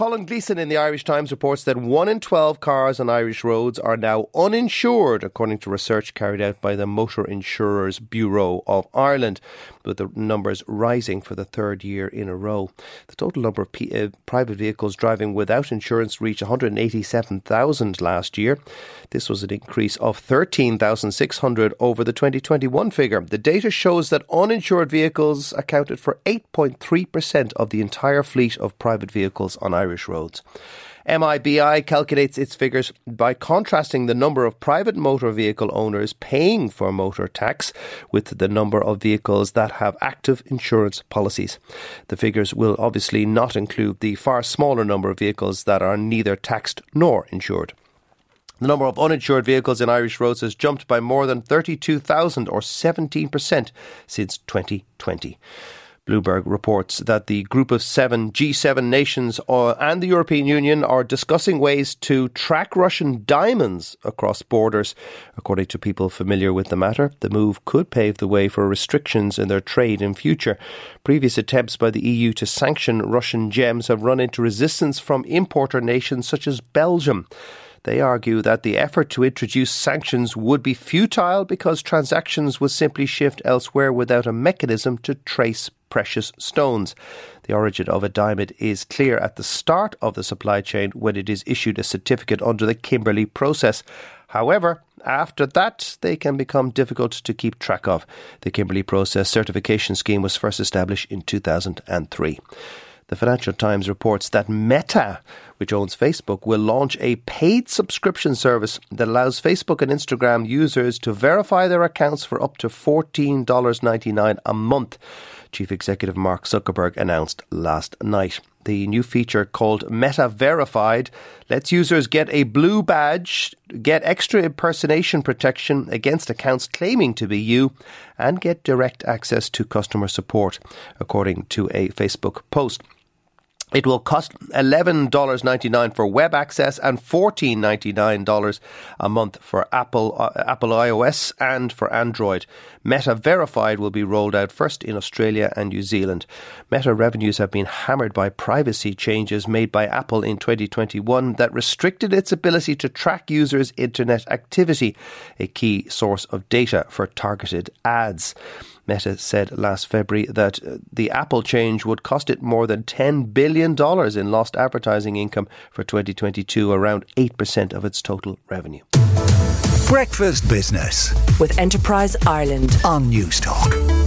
Colin Gleeson in the Irish Times reports that 1 in 12 cars on Irish roads are now uninsured, according to research carried out by the Motor Insurers Bureau of Ireland, with the numbers rising for the third year in a row. The total number of P- uh, private vehicles driving without insurance reached 187,000 last year. This was an increase of 13,600 over the 2021 figure. The data shows that uninsured vehicles accounted for 8.3% of the entire fleet of private vehicles on Irish Irish roads. MIBI calculates its figures by contrasting the number of private motor vehicle owners paying for motor tax with the number of vehicles that have active insurance policies. The figures will obviously not include the far smaller number of vehicles that are neither taxed nor insured. The number of uninsured vehicles in Irish roads has jumped by more than 32,000 or 17% since 2020. Bloomberg reports that the group of seven G7 nations uh, and the European Union are discussing ways to track Russian diamonds across borders. According to people familiar with the matter, the move could pave the way for restrictions in their trade in future. Previous attempts by the EU to sanction Russian gems have run into resistance from importer nations such as Belgium. They argue that the effort to introduce sanctions would be futile because transactions would simply shift elsewhere without a mechanism to trace precious stones. The origin of a diamond is clear at the start of the supply chain when it is issued a certificate under the Kimberley process. However, after that, they can become difficult to keep track of. The Kimberley Process certification scheme was first established in 2003. The Financial Times reports that Meta, which owns Facebook, will launch a paid subscription service that allows Facebook and Instagram users to verify their accounts for up to $14.99 a month. Chief Executive Mark Zuckerberg announced last night. The new feature called Meta Verified lets users get a blue badge, get extra impersonation protection against accounts claiming to be you, and get direct access to customer support, according to a Facebook post. It will cost $11.99 for web access and $14.99 a month for Apple, uh, Apple iOS and for Android. Meta Verified will be rolled out first in Australia and New Zealand. Meta revenues have been hammered by privacy changes made by Apple in 2021 that restricted its ability to track users' internet activity, a key source of data for targeted ads. Meta said last February that uh, the Apple change would cost it more than $10 billion in lost advertising income for 2022, around 8% of its total revenue. Breakfast Business with Enterprise Ireland on Newstalk.